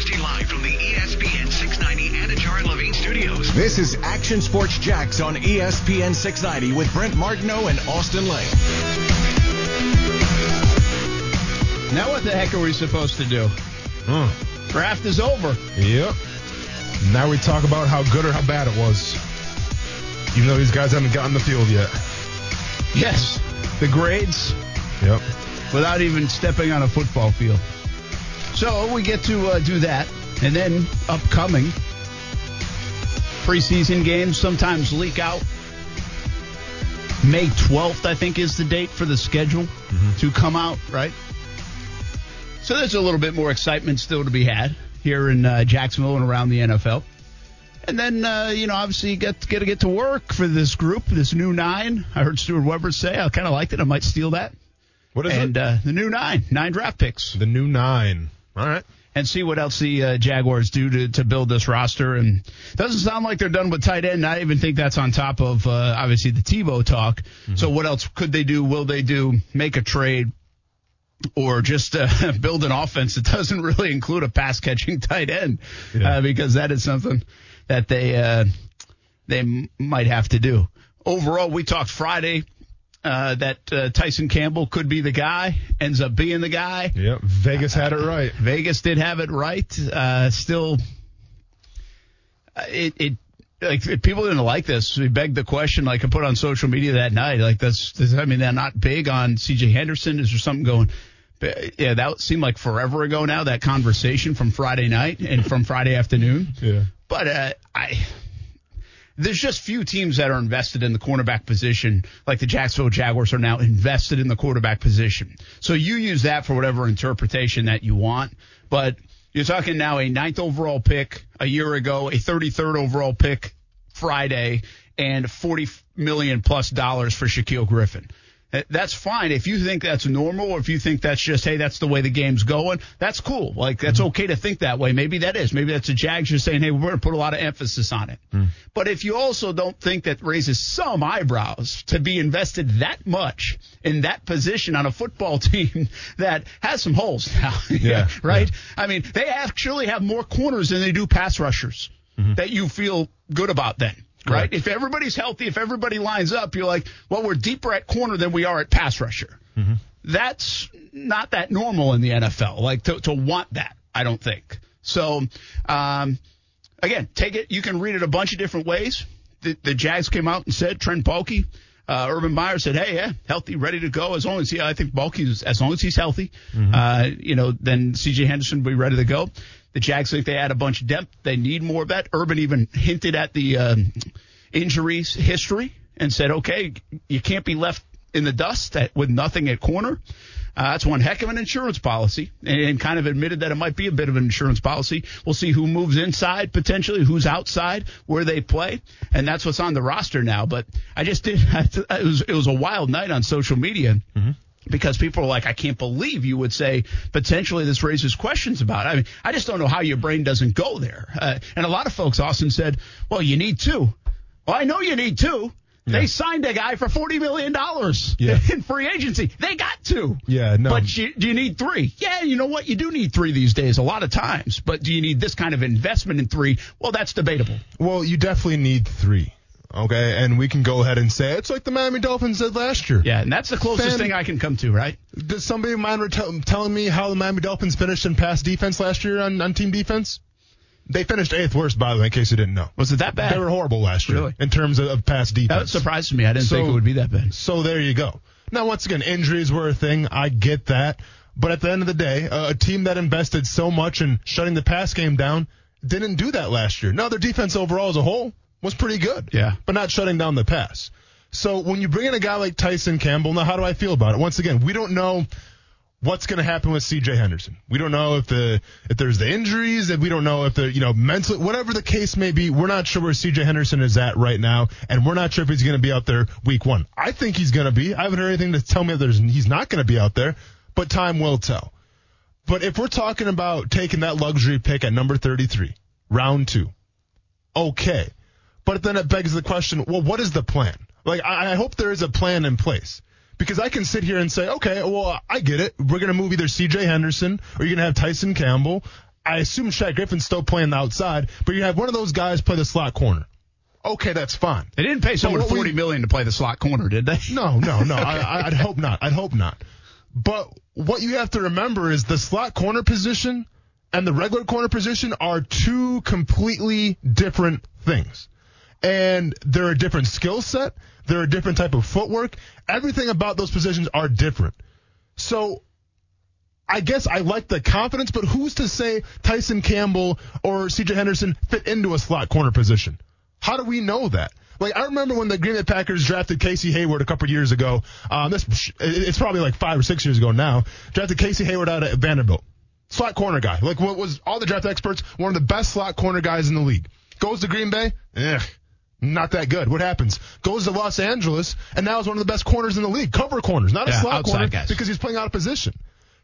Broadcasting live from the ESPN 690 Anajar and Levine studios. This is Action Sports Jax on ESPN 690 with Brent Martineau and Austin Lane. Now what the heck are we supposed to do? Huh. Draft is over. Yep. Now we talk about how good or how bad it was. Even though these guys haven't gotten the field yet. Yes, the grades Yep. without even stepping on a football field. So we get to uh, do that, and then upcoming preseason games sometimes leak out. May 12th, I think, is the date for the schedule to come out, right? So there's a little bit more excitement still to be had here in uh, Jacksonville and around the NFL. And then, uh, you know, obviously you get, get to get to work for this group, this new nine. I heard Stuart Weber say I kind of liked it. I might steal that. What is and it? uh, the new nine, nine draft picks, the new nine. All right. and see what else the uh, Jaguars do to, to build this roster. And doesn't sound like they're done with tight end. I even think that's on top of uh, obviously the Tebow talk. So what else could they do? Will they do? Make a trade? Or just uh, build an offense that doesn't really include a pass catching tight end, Yeah. uh, because that is something that they uh, they m- might have to do. Overall, we talked Friday uh, that uh, Tyson Campbell could be the guy, ends up being the guy. Yep. Vegas had it right. Vegas did have it right. Uh, still, uh, it, it like if people didn't like this. We begged the question, like I put on social media that night. Like that's, does that mean they're not big on C.J. Henderson? Is there something going? Yeah, that seemed like forever ago now. That conversation from Friday night and from Friday afternoon. Yeah. But uh, I, there's just few teams that are invested in the cornerback position, like the Jacksonville Jaguars are now invested in the quarterback position. So you use that for whatever interpretation that you want. But you're talking now a ninth overall pick a year ago, a 33rd overall pick Friday, and 40 million plus dollars for Shaquill Griffin. Uh, That's fine. If you think that's normal or if you think that's just, hey, that's the way the game's going, that's cool. Like, that's mm-hmm. okay to think that way. Maybe that is. Maybe that's a Jags just saying, hey, we're going to put a lot of emphasis on it. Mm. But if you also don't think that raises some eyebrows to be invested that much in that position on a football team that has some holes now, Yeah, right? I mean, they actually have more corners than they do pass rushers mm-hmm. that you feel good about then. Right? If everybody's healthy, if everybody lines up, you're like, well, we're deeper at corner than we are at pass rusher. That's not that normal in the NFL. Like to, to want that, I don't think. So, um, again, take it. You can read it a bunch of different ways. The, the Jags came out and said Trent Baalke, uh, Urban Meyer said, "Hey, yeah, healthy, ready to go. As long as he, I think Baalke's as long as he's healthy, uh, you know, then C.J. Henderson will be ready to go." The Jags think they add a bunch of depth. They need more of that. Urban even hinted at the um, injuries history and said, "Okay, you can't be left in the dust at, with nothing at corner." Uh, that's one heck of an insurance policy, and, and kind of admitted that it might be a bit of an insurance policy. We'll see who moves inside potentially, who's outside, where they play, and that's what's on the roster now. But I just did. It was it was a wild night on social media. Because people are like, I can't believe you would say potentially this raises questions about. It. I mean, I just don't know how your brain doesn't go there. Uh, and a lot of folks, Austin said, well, you need two. Well, I know you need two. They signed a guy for forty million dollars Yeah. in free agency. They got two. Yeah, no. But you, do you need three? Yeah, you know what? You do need three these days, a lot of times. But do you need this kind of investment in three? Well, that's debatable. Well, you definitely need three. Okay, and we can go ahead and say it's like the Miami Dolphins did last year. Yeah, and that's the closest Fan- thing I can come to, right? Does somebody mind telling me how the Miami Dolphins finished in pass defense last year on, on team defense? They finished eighth worst, by the way, in case you didn't know. Was it that bad? They were horrible last year Really? in terms of, of pass defense. that defense. surprises me. I didn't So- think it would be that bad. So there you go. Now, once again, injuries were a thing. I get that. But at the end of the day, uh, a team that invested so much in shutting the pass game down didn't do that last year. Now, their defense overall as a whole was pretty good. Yeah. But not shutting down the pass. So when you bring in a guy like Tyson Campbell, now how do I feel about it? Once again, we don't know what's going to happen with CJ Henderson. We don't know if the if there's the injuries, if we don't know if the you know mentally whatever the case may be. We're not sure where CJ Henderson is at right now, and we're not sure if he's going to be out there week one. I think he's going to be. I haven't heard anything to tell me that there's, he's not going to be out there, but time will tell. But if we're talking about taking that luxury pick at number 33, round two, okay. But then it begs the question, well, what is the plan? Like, I, I hope there is a plan in place. Because I can sit here and say, okay, well, I get it. We're going to move either CJ Henderson or you're going to have Tyson Campbell. I assume Shaq Griffin's still playing the outside, but you have one of those guys play the slot corner. Okay, that's fine. They didn't pay someone what we- forty million to play the slot corner, did they? No, no, no. I, I, I'd hope not. I'd hope not. But what you have to remember is the slot corner position and the regular corner position are two completely different things. And they're a different skill set. They're a different type of footwork. Everything about those positions are different. So I guess I like the confidence, but who's to say Tyson Campbell or CJ Henderson fit into a slot corner position? How do we know that? Like I remember when the Green Bay Packers drafted Casey Hayward a couple years ago. Um, this it's probably like five or six years ago now. Drafted Casey Hayward out of Vanderbilt, slot corner guy. Like what was all the draft experts one of the best slot corner guys in the league. Goes to Green Bay, eh, not that good. What happens? Goes to Los Angeles, and now is one of the best corners in the league. Cover corners, not a Yeah, slot corner, guys. because he's playing out of position.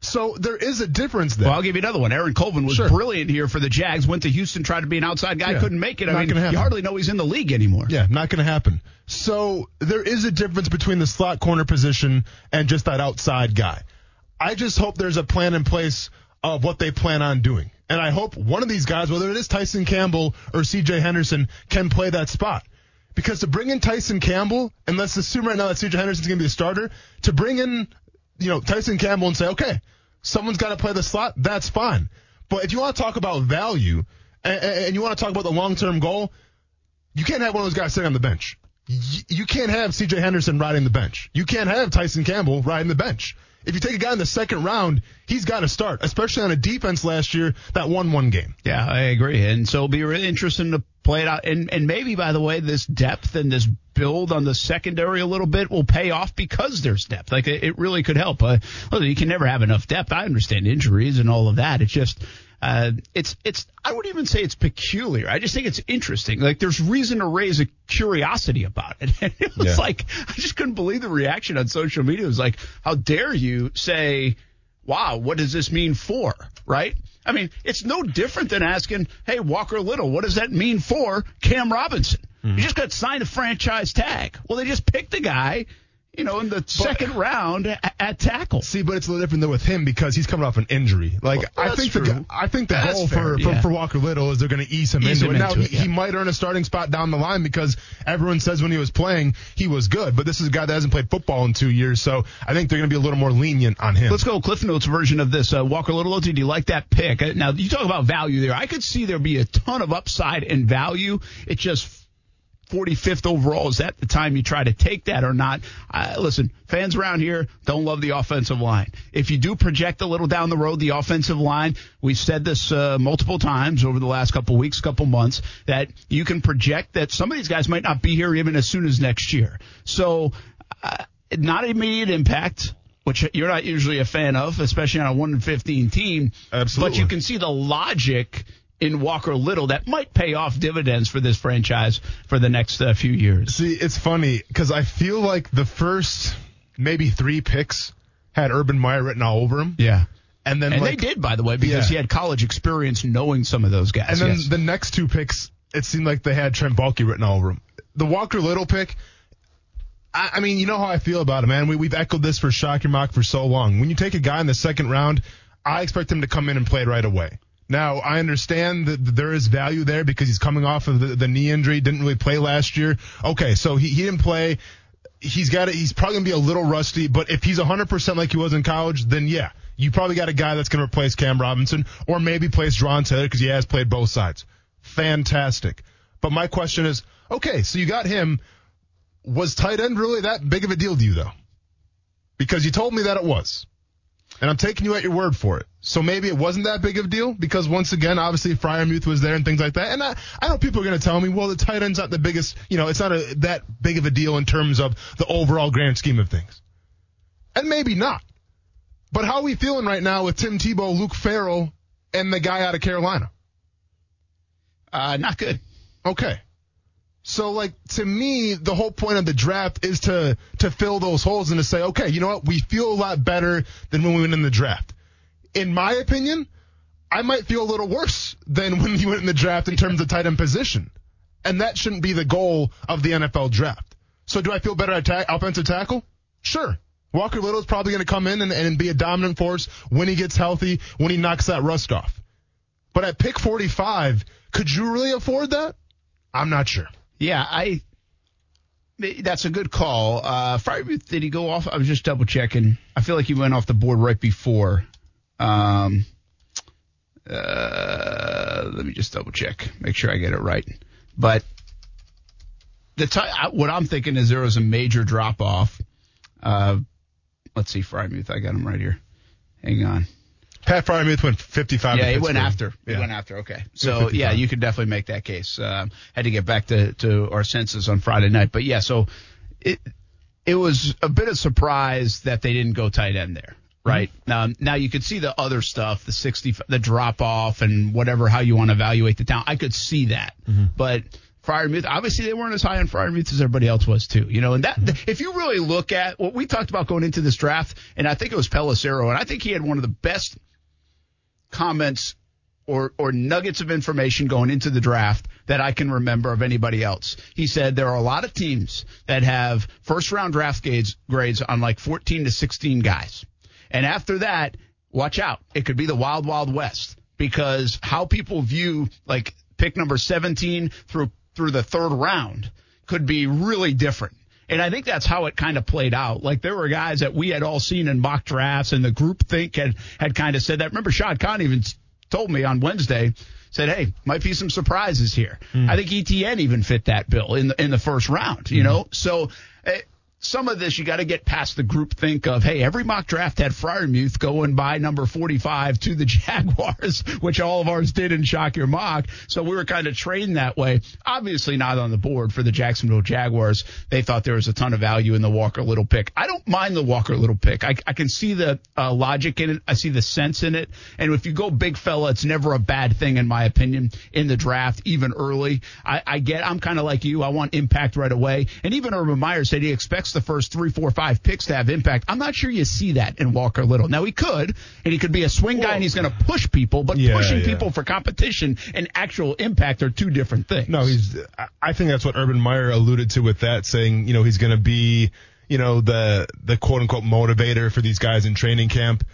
So there is a difference there. Well, I'll give you another one. Aaron Colvin was Sure. brilliant here for the Jags. Went to Houston, tried to be an outside guy, Yeah. couldn't make it. I Not mean, you hardly know he's in the league anymore. Yeah, not going to happen. So there is a difference between the slot corner position and just that outside guy. I just hope there's a plan in place of what they plan on doing. And I hope one of these guys, whether it is Tyson Campbell or CJ Henderson, can play that spot. Because to bring in Tyson Campbell, and let's assume right now that CJ Henderson's going to be the starter, to bring in, you know, Tyson Campbell and say, okay, someone's got to play the slot, that's fine. But if you want to talk about value and, and you want to talk about the long-term goal, you can't have one of those guys sitting on the bench. You can't have CJ Henderson riding the bench. You can't have Tyson Campbell riding the bench. If you take a guy in the second round, he's got to start, especially on a defense last year that won one game. Yeah, I agree. And so it'll be really interesting to play it out. And, and maybe, by the way, this depth and this build on the secondary a little bit will pay off because there's depth. Like it, it really could help. Uh, you can never have enough depth. I understand injuries and all of that. It's just, uh, it's, it's, I wouldn't even say it's peculiar. I just think it's interesting. Like there's reason to raise a curiosity about it. And it was Yeah. like, I just couldn't believe the reaction on social media. It was like, how dare you say, wow, what does this mean for? Right? I mean, it's no different than asking, hey, Walker Little, what does that mean for Cam Robinson? You just got signed a franchise tag. Well, they just picked the guy, you know, in the second round at, at tackle. See, but it's a little different than with him because he's coming off an injury. Like Well, I think the true. gu- I think the That's goal fair, for, yeah. for for Walker Little is they're going to ease him Ease into him it. Now into he, it, yeah. he might earn a starting spot down the line because everyone says when he was playing he was good, but this is a guy that hasn't played football in two years, so I think they're going to be a little more lenient on him. Let's go Cliff Notes version of this. Uh, Walker Little, did you like that pick? Uh, Now, you talk about value there. I could see there be a ton of upside and value. It just 45th overall. Is that the time you try to take that or not? Uh, listen, fans around here don't love the offensive line. If you do project a little down the road, the offensive line, we've said this uh, multiple times over the last couple weeks, couple months, that you can project that some of these guys might not be here even as soon as next year. So, uh, not immediate impact which you're not usually a fan of, especially on a 1 in 15 team. Absolutely. But you can see the logic in Walker Little that might pay off dividends for this franchise for the next uh, few years. See, it's funny because I feel like the first maybe three picks had Urban Meyer written all over him, Yeah. and then And like, they did, by the way, because Yeah. he had college experience knowing some of those guys. And then yes. the next two picks, it seemed like they had Trent Baalke written all over them. The Walker Little pick, I, I mean, you know how I feel about it, man. We, we've echoed this for Shocker Mock for so long. When you take a guy in the second round, I expect him to come in and play right away. Now, I understand that there is value there because he's coming off of the, the knee injury, didn't really play last year. Okay, so he, he didn't play. He's got it. He's probably gonna be a little rusty, but if he's 100% like he was in college, then yeah, you probably got a guy that's gonna replace Cam Robinson or maybe place Jawaan Taylor because he has played both sides. Fantastic. But my question is, okay, so you got him. Was tight end really that big of a deal to you though? Because you told me that it was. And I'm taking you at your word for it. So maybe it wasn't that big of a deal because once again, obviously Freiermuth was there and things like that. And I, I know people are going to tell me, well, the tight end's not the biggest, you know, it's not a, that big of a deal in terms of the overall grand scheme of things. And maybe not. But how are we feeling right now with Tim Tebow, Luke Farrell, and the guy out of Carolina? uh, not good. Okay. So like to me, the whole point of the draft is to to fill those holes and to say, okay, you know what, we feel a lot better than when we went in the draft. In my opinion, I might feel a little worse than when you went in the draft in terms of tight end position, and that shouldn't be the goal of the NFL draft. So do I feel better at ta- offensive tackle? Sure. Walker Little is probably going to come in and, and be a dominant force when he gets healthy, when he knocks that rust off. But at pick 45, could you really afford that? I'm not sure. Yeah, I. That's a good call. Uh, did he go off? I was just double checking. I feel like he went off the board right before. Um, uh, let me just double check, make sure I get it right. But the t- what I'm thinking is there was a major drop off. Uh, let's see, Freiermuth, I got him right here. Hang on. Pat Freiermuth went 55. Yeah, he went after. He Yeah. went after. Okay, so yeah, you could definitely make that case. Um, had to get back to to our senses on Friday night, but yeah, so it it was a bit of surprise that they didn't go tight end there. Mm-hmm. Right now, now you could see the other stuff, the sixty, the drop off, and whatever how you want to evaluate the town. I could see that, mm-hmm. but Freiermuth, obviously they weren't as high on Freiermuth as everybody else was too. You know, and that mm-hmm. if you really look at what we talked about going into this draft, and I think it was Pelissero, and I think he had one of the best comments or or nuggets of information going into the draft that I can remember of anybody else. He said there are a lot of teams that have first round draft grades grades on like 14 to 16 guys. And after that, watch out. It could be the wild wild west because how people view like pick number 17 through through the third round could be really different. And I think that's how it kind of played out. Like there were guys that we had all seen in mock drafts and the group think had, had kind of said that. Remember Shad Khan even told me on Wednesday, said, Hey, might be some surprises here. I think ETN even fit that bill in the, in the first round, you know? So, uh, some of this you got to get past the group think of hey every mock draft had Freiermuth going by number 45 to the Jaguars which all of ours did in shock your mock. So we were kind of trained that way. Obviously not on the board for the Jacksonville Jaguars. They thought there was a ton of value in the Walker Little pick. I don't mind the Walker Little pick. I, I can see the uh, logic in it. I see the sense in it. And if you go big fella it's never a bad thing in my opinion in the draft even early. I, I get I'm kind of like you. I want impact right away. And even Urban Meyer said he expects the first three, four, five picks to have impact. I'm not sure you see that in Walker Little. Now he could, and he could be a swing guy, and he's going to push people. But Yeah, pushing yeah. people for competition and actual impact are two different things. No, he's. I- I think that's what Urban Meyer alluded to with that, saying you know he's going to be you know the the quote unquote motivator for these guys in training camp.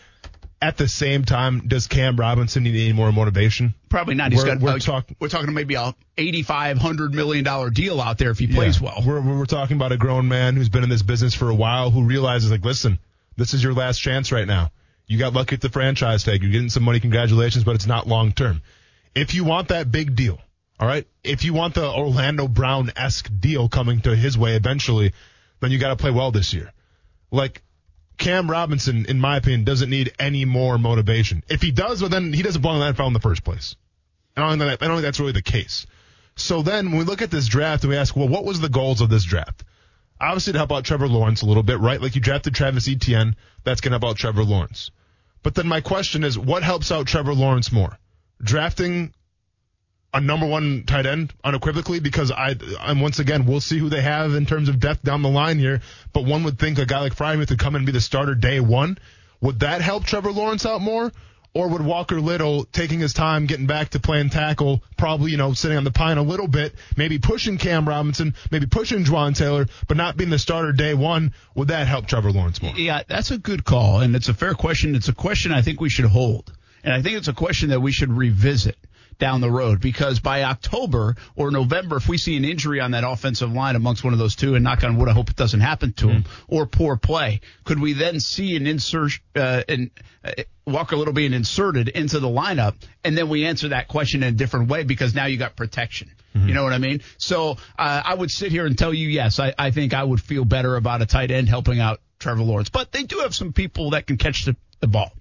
At the same time, does Cam Robinson need any more motivation? Probably not. He's We're- got. we're uh, talk- we're talking maybe a 85, hundred million dollar deal out there if he plays Yeah. well. We're, we're talking about a grown man who's been in this business for a while who realizes, like, listen, this is your last chance right now. You got lucky with the franchise tag. You're getting some money. Congratulations, but it's not long term. If you want that big deal, all right, if you want the Orlando Brown esque deal coming to his way eventually, then you got to play well this year. Like, Cam Robinson, in my opinion, doesn't need any more motivation. If he does, well, then he doesn't belong in the NFL in the first place. I don't, think that, I don't think that's really the case. So then when we look at this draft and we ask, well, what was the goals of this draft? Obviously to help out Trevor Lawrence a little bit, right? Like you drafted Travis Etienne, that's going to help out Trevor Lawrence. But then my question is, what helps out Trevor Lawrence more? Drafting a number one tight end unequivocally because I, and once again, we'll see who they have in terms of depth down the line here. But one would think a guy like Freiermuth could come and be the starter day one. Would that help Trevor Lawrence out more? Or would Walker Little taking his time getting back to playing tackle, probably, you know, sitting on the pine a little bit, maybe pushing Cam Robinson, maybe pushing Jawaan Taylor, but not being the starter day one, would that help Trevor Lawrence more? Yeah, that's a good call, and it's a fair question. It's a question I think we should hold, and I think it's a question that we should revisit down the road because by October or November, if we see an injury on that offensive line amongst one of those two, and knock on wood, I hope it doesn't happen to him, or poor play, could we then see an insert, uh, an, uh, Walker Little being inserted into the lineup, and then we answer that question in a different way because now you got protection. You know what I mean? So uh, I would sit here and tell you, yes, I, I think I would feel better about a tight end helping out Trevor Lawrence. But they do have some people that can catch the, the ball.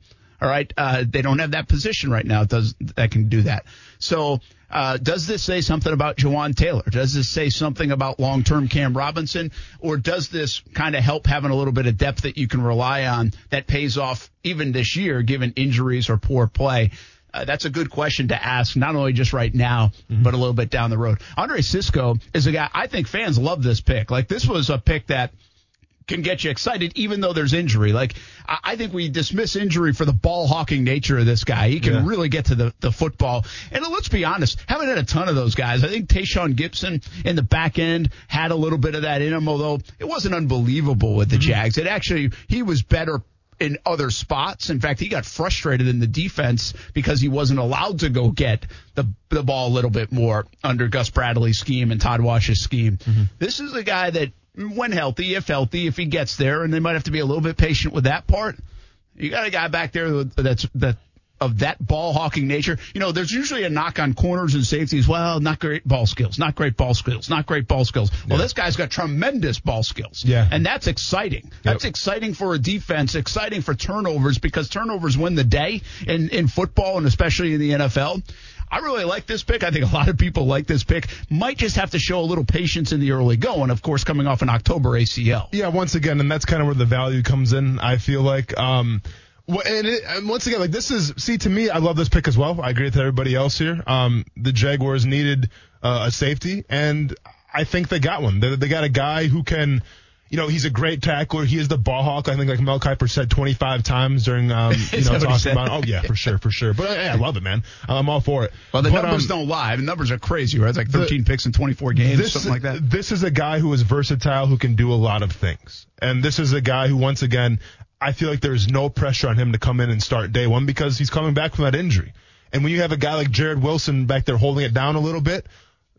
All right, uh, they don't have that position right now. Does that can do that? So, uh, does this say something about Jawaan Taylor? Does this say something about long-term Cam Robinson, or does this kind of help having a little bit of depth that you can rely on that pays off even this year, given injuries or poor play? Uh, that's a good question to ask, not only just right now, but a little bit down the road. Andre Cisco is a guy I think fans love this pick. Like this was a pick that can get you excited even though there's injury. Like I, think we dismiss injury for the ball hawking nature of this guy. He can Yeah. really get to the, the football. And let's be honest, haven't had a ton of those guys. I think Tashaun Gipson in the back end had a little bit of that in him, although it wasn't unbelievable with the mm-hmm. Jags. It actually he was better in other spots. In fact, he got frustrated in the defense because he wasn't allowed to go get the the ball a little bit more under Gus Bradley's scheme and Todd Wash's scheme. Mm-hmm. This is a guy that, when healthy, if healthy, if he gets there, and they might have to be a little bit patient with that part. You got a guy back there that's that of that ball hawking nature. You know, there's usually a knock on corners and safeties. Well, not great ball skills, not great ball skills, not great ball skills. Well, this guy's got tremendous ball skills. Yeah. And that's exciting. That's exciting for a defense, exciting for turnovers because turnovers win the day in, in football and especially in the NFL. I really like this pick. I think a lot of people like this pick. Might just have to show a little patience in the early going, of course, coming off an October ACL. Yeah, once again, and that's kind of where the value comes in. I feel like, um, and, it, and once again, like this is see to me, I love this pick as well. I agree with everybody else here. Um, the Jaguars needed uh, a safety, and I think they got one. They, they got a guy who can. You know, he's a great tackler. He is the ball hawk. I think, like Mel Kiper said 25 times during, um, you know, talking about. Oh yeah, for sure, for sure. But yeah, I love it, man. I'm all for it. Well, the But, numbers um, don't lie. The numbers are crazy, right? It's like 13 picks in 24 games, this, something like that. This is a guy who is versatile, who can do a lot of things. And this is a guy who, once again, I feel like there's no pressure on him to come in and start day one because he's coming back from that injury. And when you have a guy like Jarrod Wilson back there holding it down a little bit,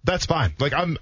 that's fine. Like I'm,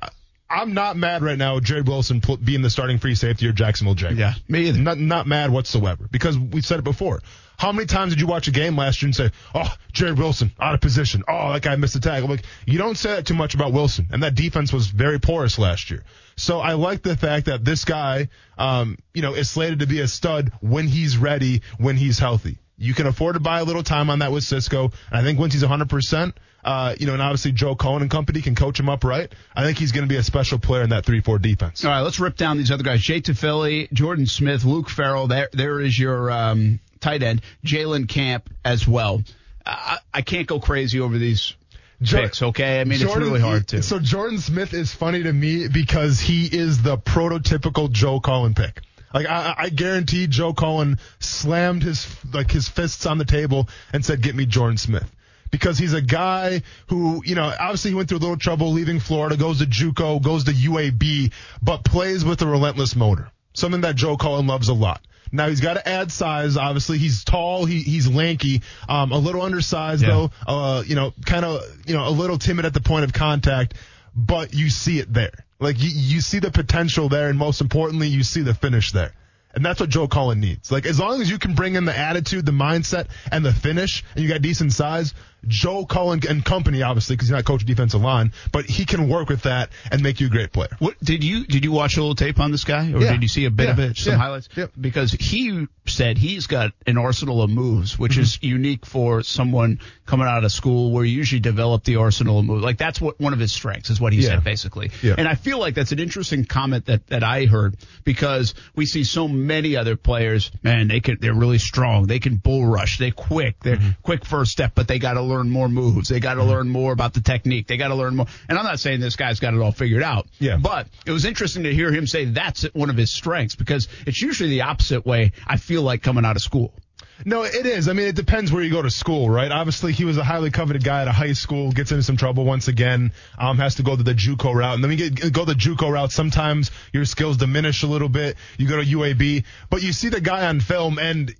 I'm not mad right now. Jarrod Wilson being the starting free safety or Jacksonville Jaguars. Yeah, me either. Not not mad whatsoever because we said it before. How many times did you watch a game last year and say, "Oh, Jarrod Wilson out of position. Oh, that guy missed a tackle." Like you don't say that too much about Wilson, and that defense was very porous last year. So I like the fact that this guy, um, you know, is slated to be a stud when he's ready, when he's healthy. You can afford to buy a little time on that with Cisco, and I think once he's 100%, uh, you know, and obviously Joe Cullen and company can coach him up right. I think he's going to be a special player in that three-four defense. All right, let's rip down these other guys. Jay Tufele, Jordan Smith, Luke Farrell. There, there is your um, tight end. Jalen Camp as well. I, I can't go crazy over these picks. Okay, I mean Jordan- it's really hard to. So Jordan Smith is funny to me because he is the prototypical Joe Cullen pick. Like I, I guarantee Joe Cullen slammed his like his fists on the table and said, "Get me Jordan Smith." Because he's a guy who, you know, obviously he went through a little trouble leaving Florida, goes to JUCO, goes to UAB, but plays with a relentless motor. Something that Joe Cullen loves a lot. Now he's got to add size. Obviously, he's tall. He, he's lanky. Um, a little undersized Yeah. though. Uh, you know, kind of, you know, a little timid at the point of contact, but you see it there. Like you, you see the potential there, and most importantly, you see the finish there. And that's what Joe Cullen needs. Like as long as you can bring in the attitude, the mindset, and the finish, and you got decent size, Joe Cullen and company, obviously, because he's not coach of defensive line, but he can work with that and make you a great player. What did you did you watch a little tape on this guy, or Yeah. did you see a bit Yeah. of it, some Yeah. highlights? Yep. Because he said he's got an arsenal of moves, which is Mm-hmm. unique for someone coming out of school, where you usually develop the arsenal of moves. Like that's what one of his strengths is, what he said basically. And I feel like that's an interesting comment that that I heard because we see so many other players, man, they can they're really strong, they can bull rush, they're quick, they're Mm-hmm. quick first step, but they got to learn more moves, they got to learn more about the technique, they got to learn more. And I'm not saying this guy's got it all figured out, Yeah. but it was interesting to hear him say that's one of his strengths because it's usually the opposite way. I feel like coming out of school. No, it is. I mean, it depends where you go to school, right? Obviously, he was a highly coveted guy at a high school, gets into some trouble once again, um, has to go to the JUCO route. And then we get, go the JUCO route. Sometimes your skills diminish a little bit. You go to UAB, but you see the guy on film and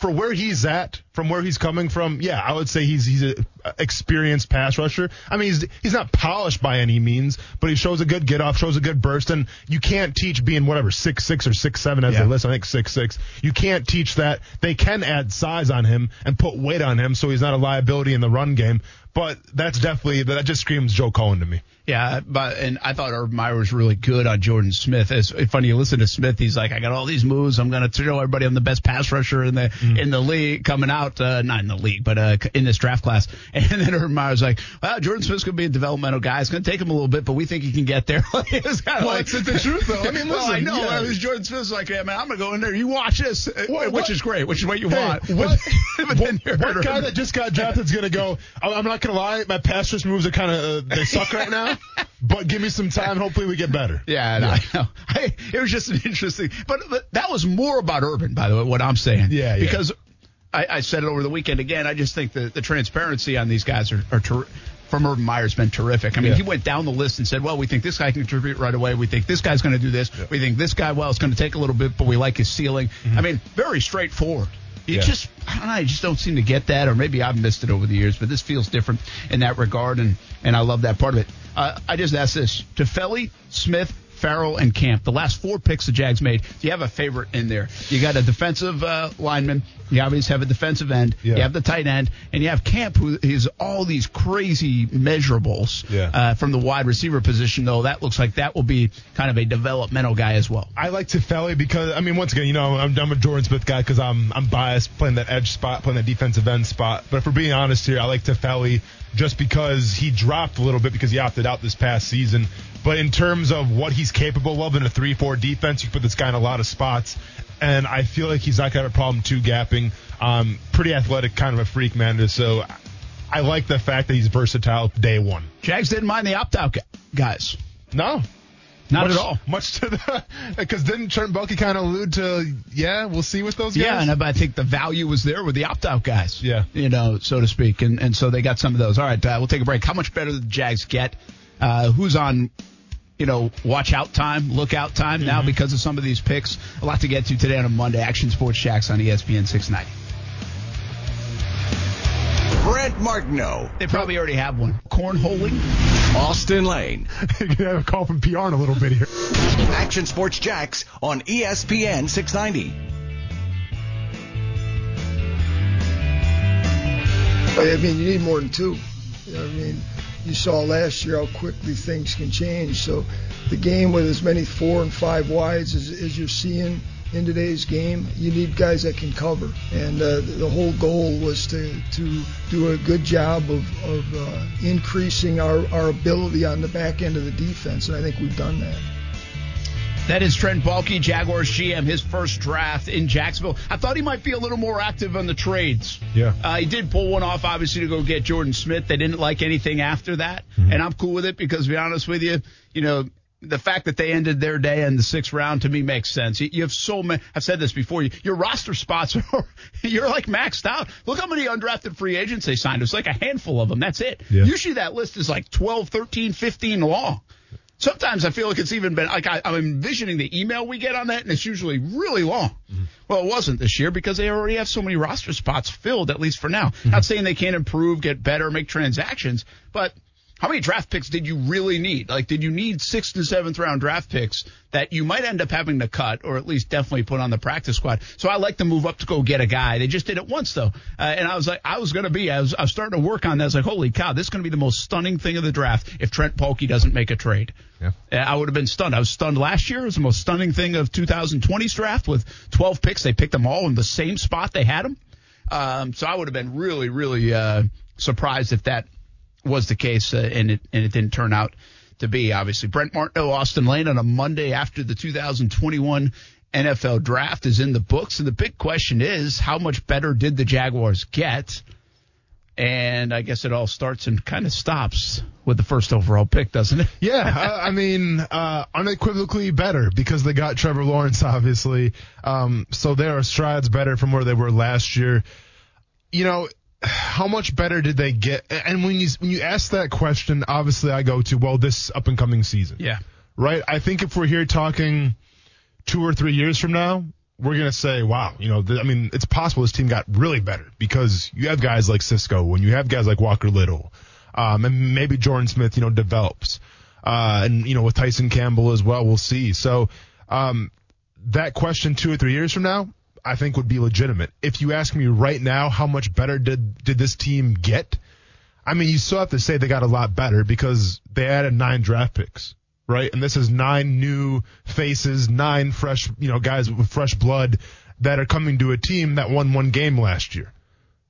for where he's at, from where he's coming from, yeah, I would say he's he's a experienced pass rusher. I mean, he's he's not polished by any means, but he shows a good get off, shows a good burst, and you can't teach being whatever six six or six seven as Yeah. they list. I think six six. You can't teach that. They can add size on him and put weight on him, so he's not a liability in the run game. But that's definitely that just screams Joe Cullen to me. Yeah, but and I thought Urban Meyer was really good on Jordan Smith. It's funny you listen to Smith. He's like, I got all these moves. I'm going to show everybody I'm the best pass rusher in the in the league coming out. Uh, not in the league, but uh, in this draft class. And then Urban Meyer's like, Well, Jordan Smith's going to be a developmental guy. It's going to take him a little bit, but we think he can get there. it was Well, like it's- the truth, though. I mean, well, I know. yeah. I was Jordan Smith's like, Yeah, man, I'm going to go in there. You watch this, uh, What- which what- is great, which is what you Hey, want. what, But, then what, what guy that just got drafted is going to go, "Oh, I'm not going to lie, my pass rush moves are kind of, uh, they suck right now, but give me some time. Hopefully we get better. Yeah, and I know. I, it was just an interesting, but, but that was more about Urban, by the way, what I'm saying. Yeah, yeah. Because I, I said it over the weekend again. I just think the, the transparency on these guys are, are ter- from Urban Meyer's been terrific. I mean, Yeah. he went down the list and said, well, we think this guy can contribute right away. We think this guy's going to do this. We think this guy, well, it's going to take a little bit, but we like his ceiling. Mm-hmm. I mean, very straightforward. You Yeah. just, I don't know, I just don't seem to get that, or maybe I've missed it over the years, but this feels different in that regard, and, and I love that part of it. Uh, I just asked this to Felly, Smith, Farrell, and Camp. The last four picks the Jags made. Do you have a favorite in there? You got a defensive uh, lineman. You obviously have a defensive end. Yeah. You have the tight end, and you have Camp, who is all these crazy measurables Yeah. uh, from the wide receiver position. Though that looks like that will be kind of a developmental guy as well. I like Tufele because I mean, once again, you know, I'm, I'm a Jordan Smith guy because I'm I'm biased playing that edge spot, playing that defensive end spot. But if we're being honest here, I like Tufele just because he dropped a little bit because he opted out this past season. But in terms of what he's capable of in a three-four defense, you put this guy in a lot of spots, and I feel like he's not gonna have a problem two gapping. Um, pretty athletic, kind of a freak man. So I like the fact that he's versatile day one. Jags didn't mind the opt out guys. No, Not much, at all. Much to the because didn't Trent Baalke kind of allude to yeah we'll see with those guys. Yeah, and I think the value was there with the opt-out guys. Yeah. you know, so to speak, and and so they got some of those. All right, uh, we'll take a break. How much better did the Jags get? Uh, who's on? You know, watch out time, look out time now because of some of these picks. A lot to get to today on a Monday. Action Sports Jax on ESPN 690. Brent Martineau, They probably already have one. Cornholing. Austin Lane. You're gonna have a call from PR in a little bit here. Action Sports Jax on ESPN 690. I mean, you need more than two. You know what I mean, you saw last year how quickly things can change. So the game with as many four and five wides as, as you're seeing in today's game, you need guys that can cover. And uh, the whole goal was to, to do a good job of, of uh, increasing our, our ability on the back end of the defense. And I think we've done that. That is Trent Baalke, Jaguars GM, his first draft in Jacksonville. I thought he might be a little more active on the trades. Yeah. Uh, he did pull one off, obviously, to go get Jordan Smith. They didn't like anything after that. And I'm cool with it because, to be honest with you, you know, the fact that they ended their day in the sixth round to me makes sense. You, you have so many, I've said this before, your roster spots are, you're like maxed out. Look how many undrafted free agents they signed. It's like a handful of them. That's it. Yeah. Usually that list is like 12, 13, 15 long. Sometimes I feel like it's even been like I, I'm envisioning the email we get on that, and it's usually really long. Mm-hmm. Well, it wasn't this year because they already have so many roster spots filled, at least for now. Mm-hmm. Not saying they can't improve, get better, make transactions, but how many draft picks did you really need? Like, did you need sixth and seventh round draft picks that you might end up having to cut or at least definitely put on the practice squad? So I like to move up to go get a guy. They just did it once though. Uh, and I was like, I was going to be, I was, I was starting to work on that. I was like, holy cow, this is going to be the most stunning thing of the draft if Trent Baalke doesn't make a trade. Yeah. Uh, I would have been stunned. I was stunned last year. It was the most stunning thing of 2020's draft with 12 picks. They picked them all in the same spot they had them. Um, so I would have been really, really uh, surprised if that was the case, uh, and it and it didn't turn out to be. Obviously, Brent Martineau, Austin Lane on a Monday after the 2021 NFL Draft is in the books, and the big question is, how much better did the Jaguars get? And I guess it all starts and kind of stops with the first overall pick, doesn't it? Yeah, I, I mean, uh, unequivocally better because they got Trevor Lawrence, obviously. Um, so they are strides better from where they were last year. You know, how much better did they get? And when you when you ask that question, obviously I go to well, this up and coming season, Yeah. right? I think if we're here talking two or three years from now, we're gonna say, wow, you know, th- I mean, it's possible this team got really better because you have guys like Cisco and you have guys like Walker Little, um, and maybe Jordan Smith, you know, develops, uh, and you know, with Tyson Campbell as well, we'll see. So, um, that question two or three years from now, I think would be legitimate. If you ask me right now, how much better did did this team get? I mean, you still have to say they got a lot better because they added nine draft picks, right? And this is nine new faces, nine fresh, you know, guys with fresh blood that are coming to a team that won one game last year.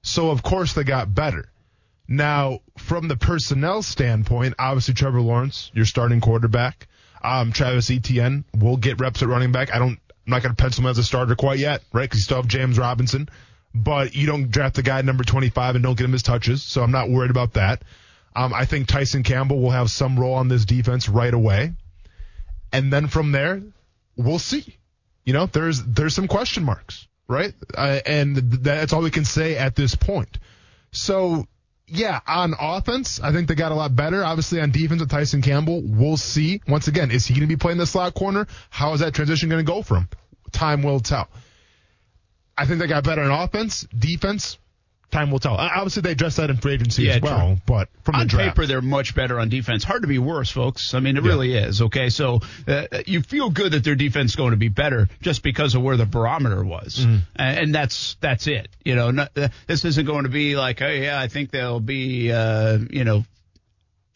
So of course they got better. Now, from the personnel standpoint, obviously Trevor Lawrence, your starting quarterback. Um, Travis Etienne will get reps at running back. I don't, I'm not going to pencil him as a starter quite yet, right? Because you still have James Robinson, but you don't draft the guy number 25 and don't get him his touches, so I'm not worried about that. Um, I think Tyson Campbell will have some role on this defense right away, and then from there, we'll see. You know, there's there's some question marks, right? Uh, and that's all we can say at this point. So yeah, on offense, I think they got a lot better. Obviously, on defense with Tyson Campbell, we'll see. Once again, is he going to be playing the slot corner? How is that transition going to go for him? Time will tell. I think they got better in offense, defense. Time will tell. Obviously, they addressed that in free agency Yeah, as well, true. but from on the draft, paper, they're much better on defense. Hard to be worse, folks. I mean, it really is. Okay, so uh, you feel good that their defense is going to be better just because of where the barometer was, Mm-hmm. and, that's that's it. You know, not, uh, this isn't going to be like, oh yeah, I think they'll be, uh, you know,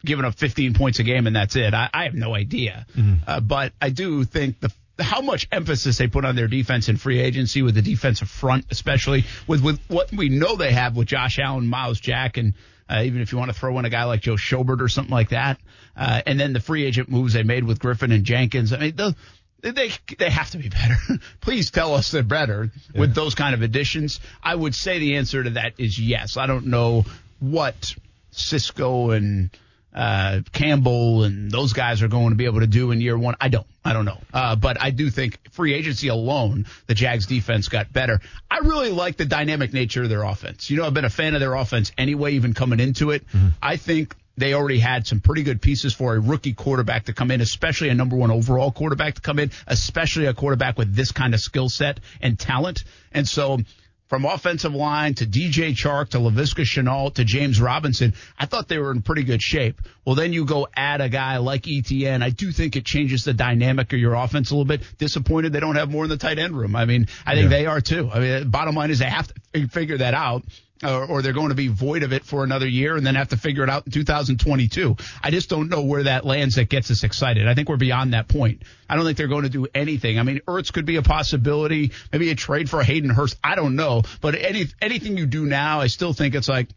giving up 15 points a game and that's it. I, I have no idea, uh, but I do think the how much emphasis they put on their defense in free agency with the defensive front, especially with with what we know they have with Josh Allen, Myles Jack, and uh, even if you want to throw in a guy like Joe Schobert or something like that, uh, and then the free agent moves they made with Griffin and Jenkins. I mean, those, they they have to be better. Please tell us they're better with those kind of additions. I would say the answer to that is yes. I don't know what Cisco and uh, Campbell and those guys are going to be able to do in year one. I don't. I don't know. Uh, but I do think free agency alone, the Jags defense got better. I really like the dynamic nature of their offense. You know, I've been a fan of their offense anyway, even coming into it. I think they already had some pretty good pieces for a rookie quarterback to come in, especially a number one overall quarterback to come in, especially a quarterback with this kind of skill set and talent. And so from offensive line to DJ Chark to Laviska Shenault to James Robinson, I thought they were in pretty good shape. Well, then you go add a guy like ETN. I do think it changes the dynamic of your offense a little bit. Disappointed they don't have more in the tight end room. I mean, I think they are too. I mean, bottom line is they have to figure that out. Or, or they're going to be void of it for another year and then have to figure it out in 2022. I just don't know where that lands that gets us excited. I think we're beyond that point. I don't think they're going to do anything. I mean, Ertz could be a possibility, maybe a trade for Hayden Hurst. I don't know. But any anything you do now, I still think it's like,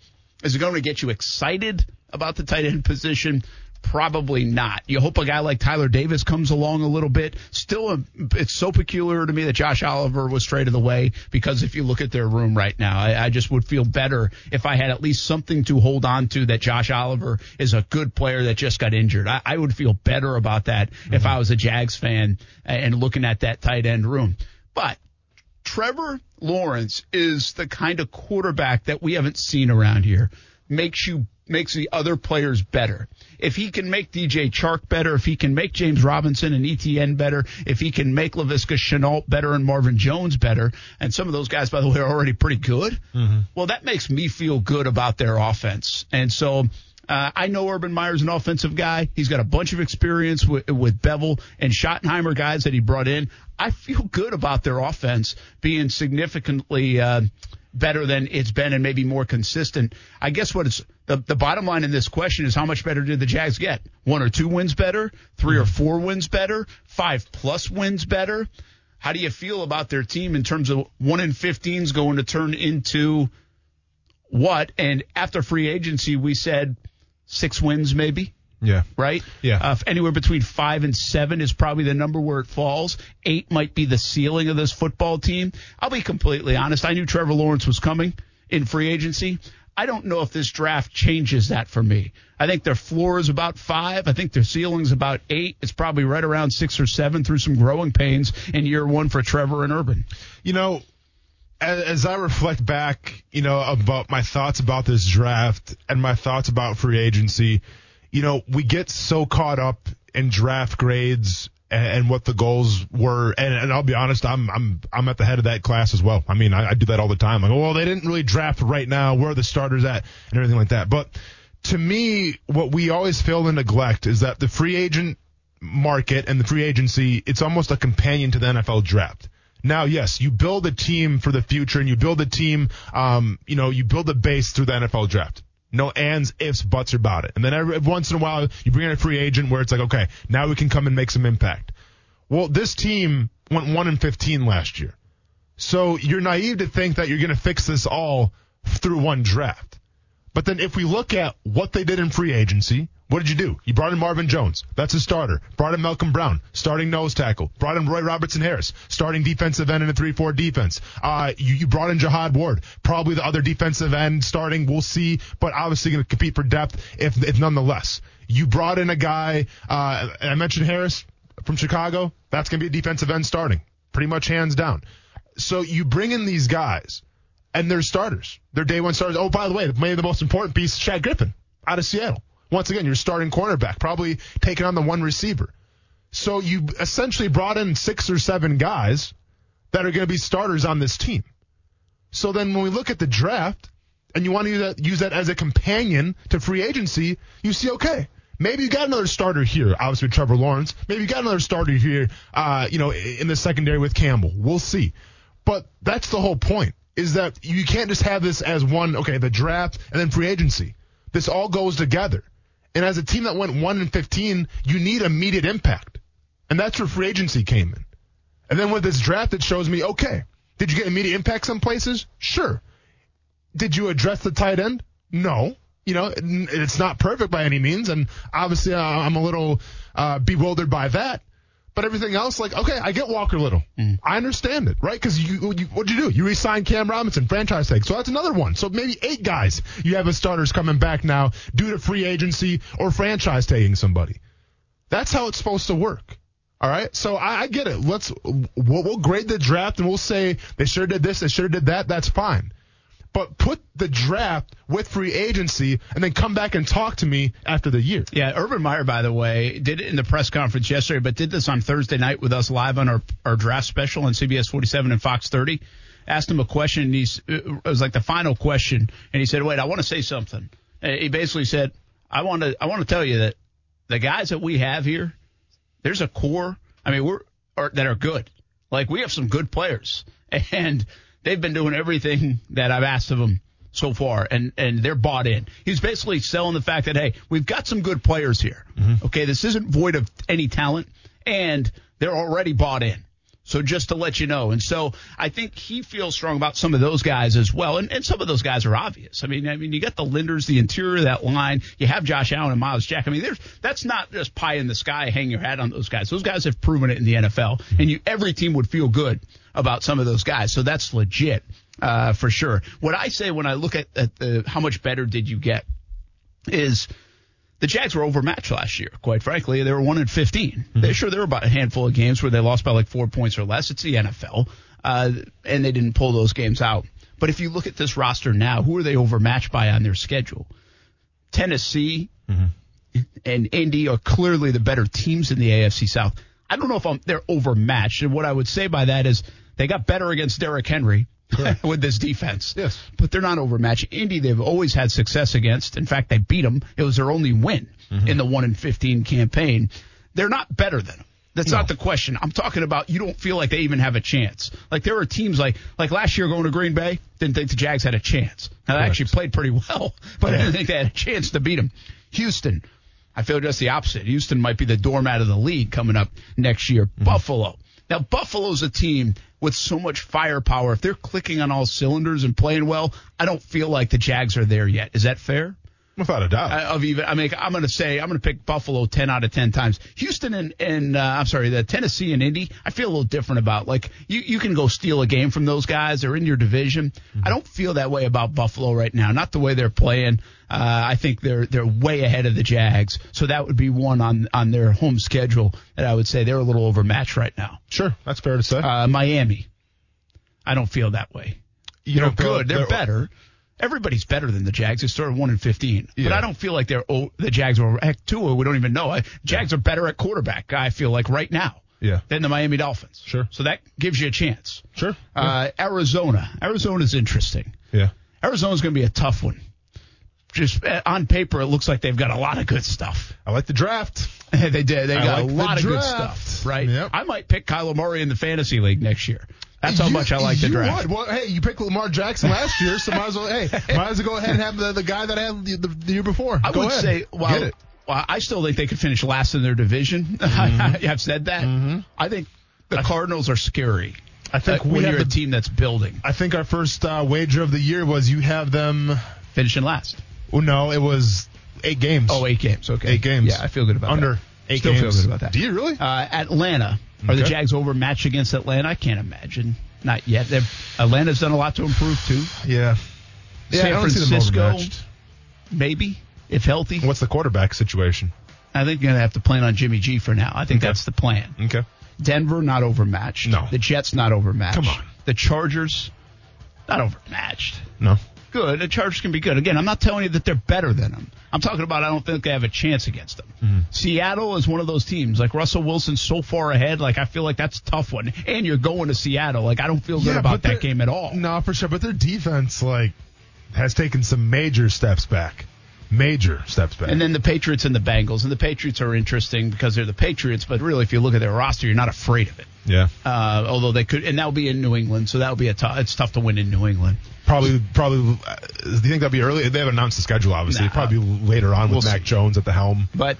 is it going to get you excited about the tight end position? Probably not. You hope a guy like Tyler Davis comes along a little bit. Still, a, it's so peculiar to me that Josh Oliver was traded away because if you look at their room right now, I, I just would feel better if I had at least something to hold on to that Josh Oliver is a good player that just got injured. I, I would feel better about that if mm-hmm. I was a Jags fan and looking at that tight end room. But Trevor Lawrence is the kind of quarterback that we haven't seen around here. Makes you makes the other players better. If he can make DJ Chark better, if he can make James Robinson and ETN better, if he can make Laviska Shenault better and Marvin Jones better, and some of those guys, by the way, are already pretty good. Well, that makes me feel good about their offense. And so uh, I know Urban Meyer's an offensive guy. He's got a bunch of experience with, with Bevell and Schottenheimer guys that he brought in. I feel good about their offense being significantly uh, better than it's been and maybe more consistent. I guess what it's the, the bottom line in this question is how much better did the Jags get? One or two wins better? 3 or four wins better? Five plus wins better? How do you feel about their team in terms of one in fifteen 15s going to turn into what? And after free agency, we said six wins maybe yeah, right? Yeah. Uh, anywhere between five and seven is probably the number where it falls. Eight might be the ceiling of this football team. I'll be completely honest. I knew Trevor Lawrence was coming in free agency. I don't know if this draft changes that for me. I think their floor is about five. I think their ceiling's about eight. It's probably right around six or seven through some growing pains in year one for Trevor and Urban. you know, as, as I reflect back, you know, about my thoughts about this draft and my thoughts about free agency, you know, we get so caught up in draft grades and, what the goals were. And, and I'll be honest, I'm I'm I'm at the head of that class as well. I mean, I, I do that all the time. Like, well, they didn't really draft right now. Where are the starters at, and everything like that. But to me, what we always fail to neglect is that the free agent market and the free agency, it's almost a companion to the NFL draft. Now, yes, you build a team for the future and you build a team, um, you know, you build a base through the NFL draft. No ands, ifs, buts about it. And then every once in a while, you bring in a free agent where it's like, okay, now we can come and make some impact. Well, this team went 1 and 15 last year. So you're naive to think that you're going to fix this all through one draft. But then if we look at what they did in free agency, what did you do? You brought in Marvin Jones. That's a starter. Brought in Malcolm Brown, starting nose tackle. Brought in Roy Robertson Harris, starting defensive end in a 3-4 defense. Uh, you, you brought in Jihad Ward, probably the other defensive end starting. We'll see, but obviously going to compete for depth if, if nonetheless. You brought in a guy, uh, I mentioned Harris from Chicago. That's going to be a defensive end starting. Pretty much hands down. So you bring in these guys and they're starters. They're day one starters. Oh, by the way, maybe the most important piece, Shaq Griffin out of Seattle. Once again, you're starting cornerback, probably taking on the one receiver. So you essentially brought in six or seven guys that are going to be starters on this team. So then when we look at the draft and you want to use that, use that as a companion to free agency, you see, okay, maybe you got another starter here, obviously with Trevor Lawrence. Maybe you got another starter here, uh, you know, in the secondary with Campbell. We'll see. But that's the whole point is that you can't just have this as one, okay, the draft and then free agency. This all goes together. And as a team that went 1 and 15, you need immediate impact. And that's where free agency came in. And then with this draft, it shows me, okay, did you get immediate impact some places? Sure. Did you address the tight end? No. You know, it's not perfect by any means. And obviously, uh, I'm a little uh, bewildered by that. But everything else, like, okay, I get Walker Little. Mm. I understand it, right? Because you, you, what'd you do? You re-signed Cam Robinson, franchise tag. So that's another one. So maybe eight guys you have as starters coming back now due to free agency or franchise taking somebody. That's how it's supposed to work. All right. So I, I get it. Let's, we'll, we'll grade the draft and we'll say they sure did this, they sure did that. That's fine but put the draft with free agency and then come back and talk to me after the year. Yeah, Urban Meyer, by the way, did it in the press conference yesterday, but did this on Thursday night with us live on our, our draft special on CBS 47 and Fox 30. Asked him a question, and he's, it was like the final question, and he said, Wait, I want to say something. And he basically said, I want to, I want to tell you that the guys that we have here, there's a core. I mean, we're, are, that are good. Like, we have some good players. And, they've been doing everything that I've asked of them so far, and and they're bought in. He's basically selling the fact that hey, we've got some good players here. Mm-hmm. Okay, this isn't void of any talent, and they're already bought in. So just to let you know, and so I think he feels strong about some of those guys as well, and, and some of those guys are obvious. I mean, I mean, you got the Linders, the interior of that line. You have Josh Allen and Myles Jack. I mean, there's that's not just pie in the sky. Hang your hat on those guys. Those guys have proven it in the NFL, and you every team would feel good about some of those guys. So that's legit uh, for sure. What I say when I look at, at the how much better did you get is the Jags were overmatched last year. Quite frankly, they were one in 15 mm-hmm. They sure there were about a handful of games where they lost by like four points or less. It's the NFL, uh, and they didn't pull those games out. But if you look at this roster now, who are they overmatched by on their schedule? Tennessee mm-hmm. and Indy are clearly the better teams in the AFC South. I don't know if I'm, they're overmatched, and what I would say by that is they got better against Derrick Henry with this defense. Yes. But they're not overmatched. Indy, they've always had success against. In fact, they beat them. It was their only win mm-hmm. in the 1 in 15 campaign. They're not better than them. That's no. not the question. I'm talking about you don't feel like they even have a chance. Like there are teams like like last year going to Green Bay, didn't think the Jags had a chance. Now they actually played pretty well, but yeah. I didn't think they had a chance to beat them. Houston, I feel just the opposite. Houston might be the doormat of the league coming up next year. Mm-hmm. Buffalo. Now Buffalo's a team with so much firepower, if they're clicking on all cylinders and playing well, I don't feel like the Jags are there yet. Is that fair? Without a doubt. Of even, I mean, I'm going to say I'm going to pick Buffalo 10 out of 10 times. Houston and, and uh, I'm sorry, the Tennessee and Indy. I feel a little different about. Like you, you can go steal a game from those guys. They're in your division. Mm-hmm. I don't feel that way about Buffalo right now. Not the way they're playing. Uh, I think they're they're way ahead of the Jags. So that would be one on on their home schedule that I would say they're a little overmatched right now. Sure, that's fair to say. Uh, Miami. I don't feel that way. You they're good. They're, they're better. Everybody's better than the Jags. They started one in fifteen, yeah. but I don't feel like they're oh, the Jags are heck Tua. We don't even know. I, Jags yeah. are better at quarterback. I feel like right now. Yeah. Than the Miami Dolphins. Sure. So that gives you a chance. Sure. Uh, Arizona. Arizona's interesting. Yeah. Arizona's going to be a tough one. Just uh, on paper, it looks like they've got a lot of good stuff. I like the draft. they did. They got like a lot of good stuff, right? Yep. I might pick Kyler Murray in the fantasy league next year. That's how you, much I like the draft. Well, hey, you picked Lamar Jackson last year, so might as well. Hey, might as well go ahead and have the, the guy that I had the, the, the year before. I go would ahead. say, well, well, I still think they could finish last in their division. Mm-hmm. I've said that. Mm-hmm. I think the Cardinals are scary. I think uh, we have a team that's building. I think our first uh, wager of the year was you have them finishing last. Well, no, it was eight games. Oh, eight games. Okay, eight games. Yeah, I feel good about under that. eight Still games. feel good about that. Do you really? Uh, Atlanta. Are the Jags overmatched against Atlanta? I can't imagine. Not yet. They're, Atlanta's done a lot to improve too. Yeah. Yeah, San Francisco, maybe if healthy. What's the quarterback situation? I think you're gonna have to plan on Jimmy G for now. I think okay. that's the plan. Okay. Denver not overmatched. No. The Jets not overmatched. Come on. The Chargers. not overmatched. No. Good. The Chargers can be good. Again, I'm not telling you that they're better than them. I'm talking about I don't think they have a chance against them. Mm-hmm. Seattle is one of those teams. Like Russell Wilson's so far ahead. Like I feel like that's a tough one. And you're going to Seattle. Like I don't feel good Yeah, about that game at all. No, for sure. But their defense, like, has taken some major steps back. Major steps back. And then the Patriots and the Bengals. And the Patriots are interesting because they're the Patriots, but really, if you look at their roster, you're not afraid of it. Yeah, Uh, although they could, and that'll be in New England, so that'll be a tough. It's tough to win in New England. probably, probably. Uh, do you think that'll be early? They haven't announced the schedule, obviously. Nah. probably later on with We'll Mac see. Jones at the helm. But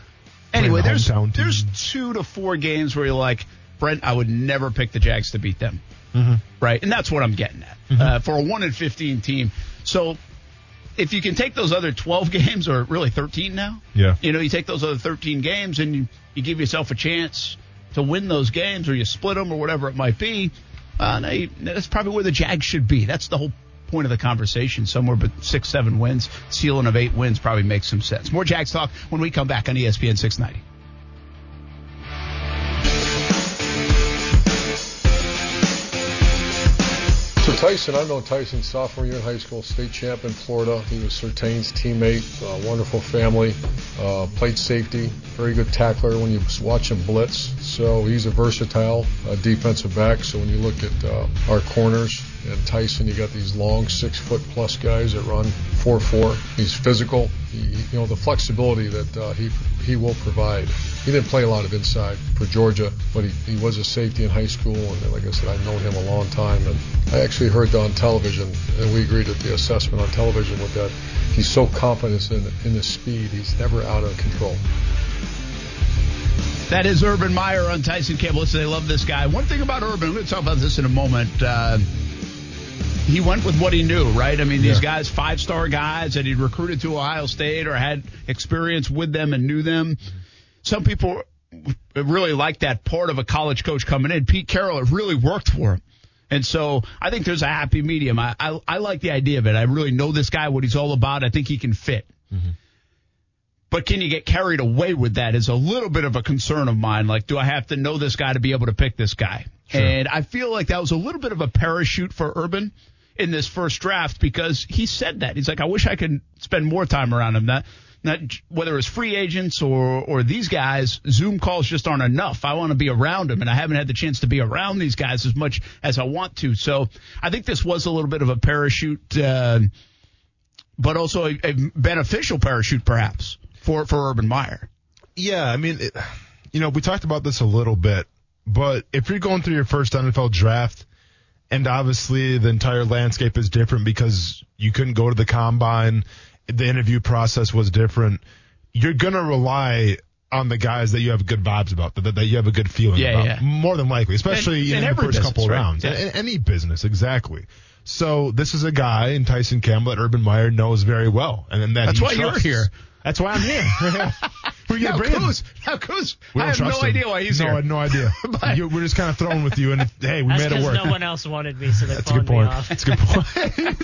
anyway, the there's team. there's two to four games where you're like, Brent, I would never pick the Jags to beat them. Mm-hmm. Right, and that's what I'm getting at uh, for a one in fifteen team. So if you can take those other 12 games, or really 13 now, Yeah. you know, you take those other 13 games and you, you give yourself a chance to win those games, or you split them, or whatever it might be. Uh, you- that's probably where the Jags should be. That's the whole point of the conversation. Somewhere but six, seven wins, ceiling of eight wins probably makes some sense. More Jags talk when we come back on ESPN 690. Tyson, I've known Tyson sophomore year in high school, state champ in Florida. He was Surtain's teammate, uh, wonderful family, uh, played safety, very good tackler when you watch him blitz. So he's a versatile uh, defensive back. So when you look at uh, our corners and Tyson, you got these long six foot plus guys that run four four. He's physical. He, you know the flexibility that uh, he he will provide. He didn't play a lot of inside for Georgia, but he, he was a safety in high school, and like I said, I've known him a long time. And I actually heard on television, and we agreed at the assessment on television with that. He's so confident in in his speed, he's never out of control. That is Urban Meyer on Tyson Campbell. Listen, they love this guy. One thing about Urban, we're going to talk about this in a moment. Uh, he went with what he knew, right? I mean, these Yeah. guys, five star guys that he'd recruited to Ohio State or had experience with them and knew them. Some people really like that part of a college coach coming in. Pete Carroll, it really worked for him. And so I think there's a happy medium. I, I, I like the idea of it. I really know this guy, what he's all about. I think he can fit. Mm-hmm. But can you get carried away with that is a little bit of a concern of mine. Like, do I have to know this guy to be able to pick this guy? And I feel like that was a little bit of a parachute for Urban in this first draft because he said that. He's like, I wish I could spend more time around him. Not, not whether it's free agents or, or these guys, Zoom calls just aren't enough. I want to be around him and I haven't had the chance to be around these guys as much as I want to. So I think this was a little bit of a parachute, uh, but also a, a beneficial parachute perhaps for, for Urban Meyer. Yeah, I mean, it, you know, we talked about this a little bit, but if you're going through your first NFL draft, and obviously the entire landscape is different because you couldn't go to the combine, the interview process was different. You're gonna rely on the guys that you have good vibes about, that, that you have a good feeling Yeah, about, yeah. more than likely, especially In- in, in the first couple business, right? rounds. Yeah. In, in any business, exactly. So this is a guy in Tyson Campbell that Urban Meyer knows very well, and then that That's why you're here. That's why I'm here. Who are you Now gonna bring in? Kuz, now Kuz, We I don't have trust no him. idea why he's no, here. I had no idea. But- You- we're just kind of throwing with you, and it- hey, we made it because work. no one else wanted me, so they That's a good me point. off. That's a good point.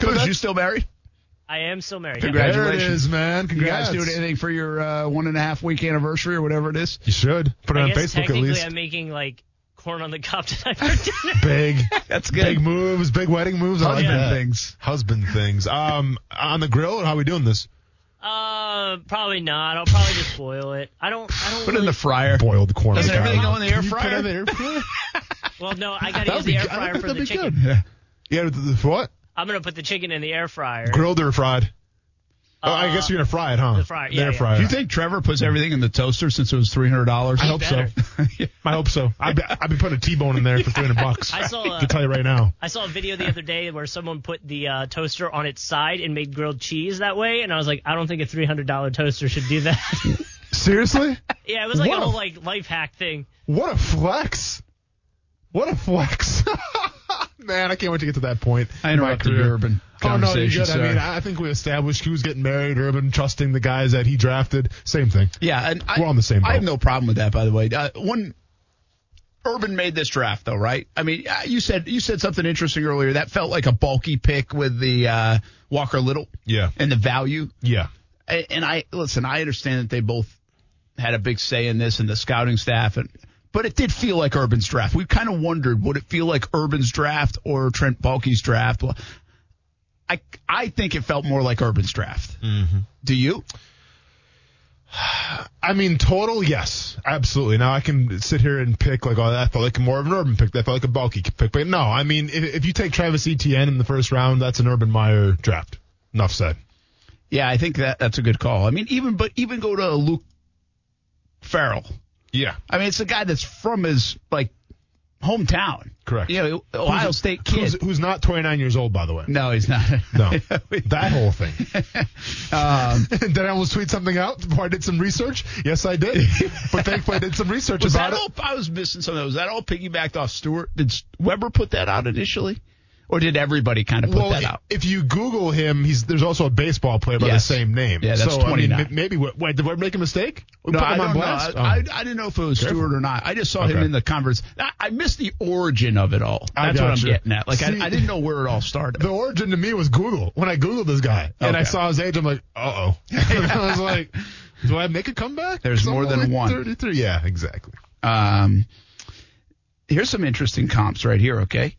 Kuz, you still married? I am still married. Congrats. there it Congratulations. is, man. You Congrats. guys doing anything for your uh, one and a half week anniversary or whatever it is? You should put it I on guess Facebook at least. I'm making like corn on the cob tonight for dinner. Big, That's good. big moves, big wedding moves. I like Husband that. things. Husband things. Um, on the grill. How are we doing this? Uh, Uh, probably not. I'll probably just boil it. I don't. I don't. Put it in the fryer. Boiled corn. Doesn't on the everything go in the air Can you put fryer? it in the air fryer? Well, no, I gotta use the air fryer for the chicken. Yeah. Yeah, the, the, for what? I'm gonna put the chicken in the air fryer. Grilled or fried? Oh, I guess you're gonna fry it, huh? the fryer, The yeah, air yeah. fryer. Do you think Trevor puts everything in the toaster since it was three hundred dollars? I hope so. I hope so. I'd be, I'd be putting a T-bone in there for 300 bucks. I saw, uh, I can tell you right now. I saw a video the other day where someone put the uh, toaster on its side and made grilled cheese that way, and I was like, I don't think a $300 toaster should do that. Seriously? yeah, it was like What a a- whole like life hack thing. What a flex! What a flex! Man, I can't wait to get to that point. I in my interrupted your urban Oh no, you conversation. good. I sorry. mean, I think we established who's getting married. Urban trusting the guys that he drafted. Same thing. yeah, and We're on the same I have no problem with that. By the way, uh, one. Urban made this draft though, right? I mean, uh, you said you said something interesting earlier. That felt like a Baalke pick with the uh, Walker Little Yeah. and the value. Yeah. And and I listen, I understand that they both had a big say in this and the scouting staff and but it did feel like Urban's draft. We kind of wondered would it feel like Urban's draft or Trent Baalke's draft. I I think it felt more like Urban's draft. Mm-hmm. Do you? I mean, total, yes, absolutely. Now I can sit here and pick like, oh, that felt like more of an urban pick. That felt like a Baalke pick. But no, I mean, if, if you take Travis Etienne in the first round, that's an Urban Meyer draft. Enough said. Yeah, I think that that's a good call. I mean, even but even go to Luke Farrell. Yeah, I mean, it's a guy that's from his like hometown. Correct. You know, Ohio Who's- State kid. Who's, who's not 29 years old, by the way. no, he's not. No, that whole thing. um, did I almost tweet something out before I did some research? Yes, I did. But thankfully, I did some research was about that it. all? I was missing something. Was that all piggybacked off Stewart? Did Weber put that out initially, or did everybody kind of put well, that out? if you Google him, he's there's also a baseball player by Yes. the same name. Yeah, that's so, I mean, maybe wait, did we make a mistake? We No, I on don't know. I, Oh. I, I didn't know if it was Careful. Stewart or not. I just saw him in the conference. I, I missed the origin of it all. I That's what I'm getting at. Like See- I, I didn't know where it all started. the origin to me was Google. When I Googled this guy and I saw his age, I'm like, uh oh. I was like, do I make a comeback? There's more than one. 33. Yeah, exactly. Um, here's some interesting comps right here. Okay.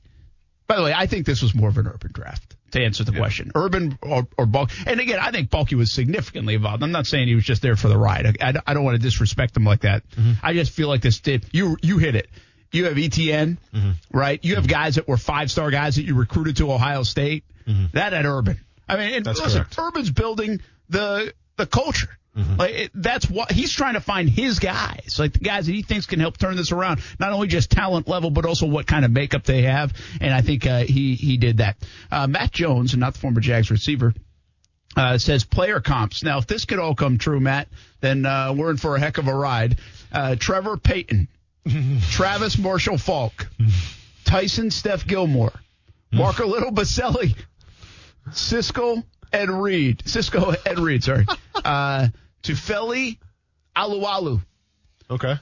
By the way, I think this was more of an urban draft to answer the question. Urban or, or Bulk. And again, I think Baalke was significantly involved. I'm not saying he was just there for the ride. I, I, I don't want to disrespect him like that. Mm-hmm. I just feel like this did. You you hit it. You have Etienne, mm-hmm. right? You have mm-hmm. guys that were five star guys that you recruited to Ohio State. That at Urban. I mean, and That's listen, correct. Urban's building the the culture. Mm-hmm. Like it, that's what he's trying to find his guys, like the guys that he thinks can help turn this around. Not only just talent level, but also what kind of makeup they have. And I think uh, he he did that. Uh, Matt Jones, not the former Jags receiver, uh, says player comps. Now, if this could all come true, Matt, then uh, we're in for a heck of a ride. Uh, Trevor Peyton, Travis Marshall Faulk, Tyson Steph Gilmore, Marco Little Boselli, Cisco Ed Reed, Cisco Ed Reed, sorry, uh, Tufele Alualu. Okay.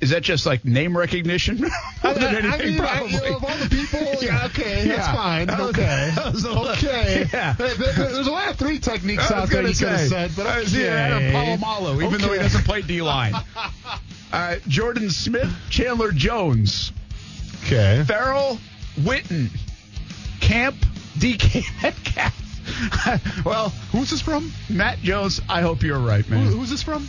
Is that just like name recognition? More than anything, I mean, I- probably. you know, of all the people, yeah, okay, that's fine. That was- okay. that was little- okay. Yeah. There- there- There's a lot of three techniques I out there you could have said, but I okay. was either Adam Polamalu, even though he doesn't play D line. Uh, Jordan Smith, Chandler Jones, Okay. Farrell Witten, Camp DK Metcalf. well, Who's this from? Matt Jones, I hope you're right, Who, man. who's this from?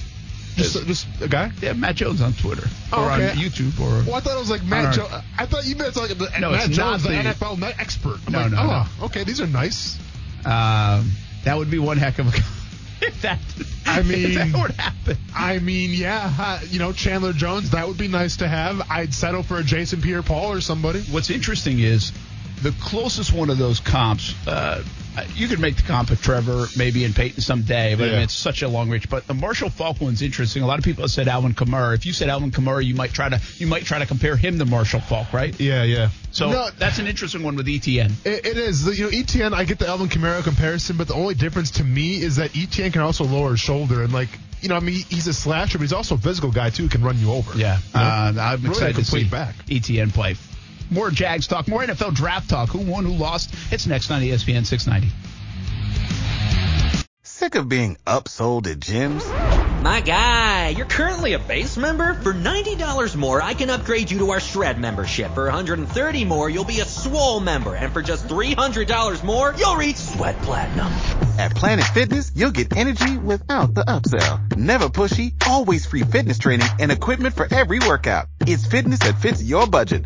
Just, just a guy? Yeah, Matt Jones on Twitter Oh, or okay. on YouTube or. Well, I thought it was like Matt Jones. I thought you meant like No, Matt it's Jones, not the NFL expert. I'm No, like, no, oh, okay, these are nice. Um, that would be one heck of a. if that, I if mean- that would happen. I mean, yeah, uh, you know, Chandler Jones, that would be nice to have. I'd settle for a Jason Pierre-Paul or somebody. What's interesting is the closest one of those comps. Uh, you could make the comp of Trevor, maybe and Peyton someday, but I mean, it's such a long reach. But the Marshall Faulk one's interesting. A lot of people have said Alvin Kamara. If you said Alvin Kamara, you might try to you might try to compare him to Marshall Faulk, right? Yeah, yeah. So No, that's an interesting one with Etienne. It, it is. You know, Etienne, I get the Alvin Kamara comparison, but the only difference to me is that Etienne can also lower his shoulder. And, like, you know, I mean, he's a slasher, but he's also a physical guy, too, can run you over. Yeah, You know? uh, I'm Really excited to see back. Etienne play. More Jags talk, more NFL draft talk. Who won? Who lost? It's next on ESPN 690. Sick of being upsold at gyms? My guy, you're currently a base member? For $90 more, I can upgrade you to our Shred membership. For 130 more, you'll be a Swole member. And for just $300 more, you'll reach Sweat Platinum. At Planet Fitness, you'll get energy without the upsell. Never pushy, always free fitness training and equipment for every workout. It's fitness that fits your budget.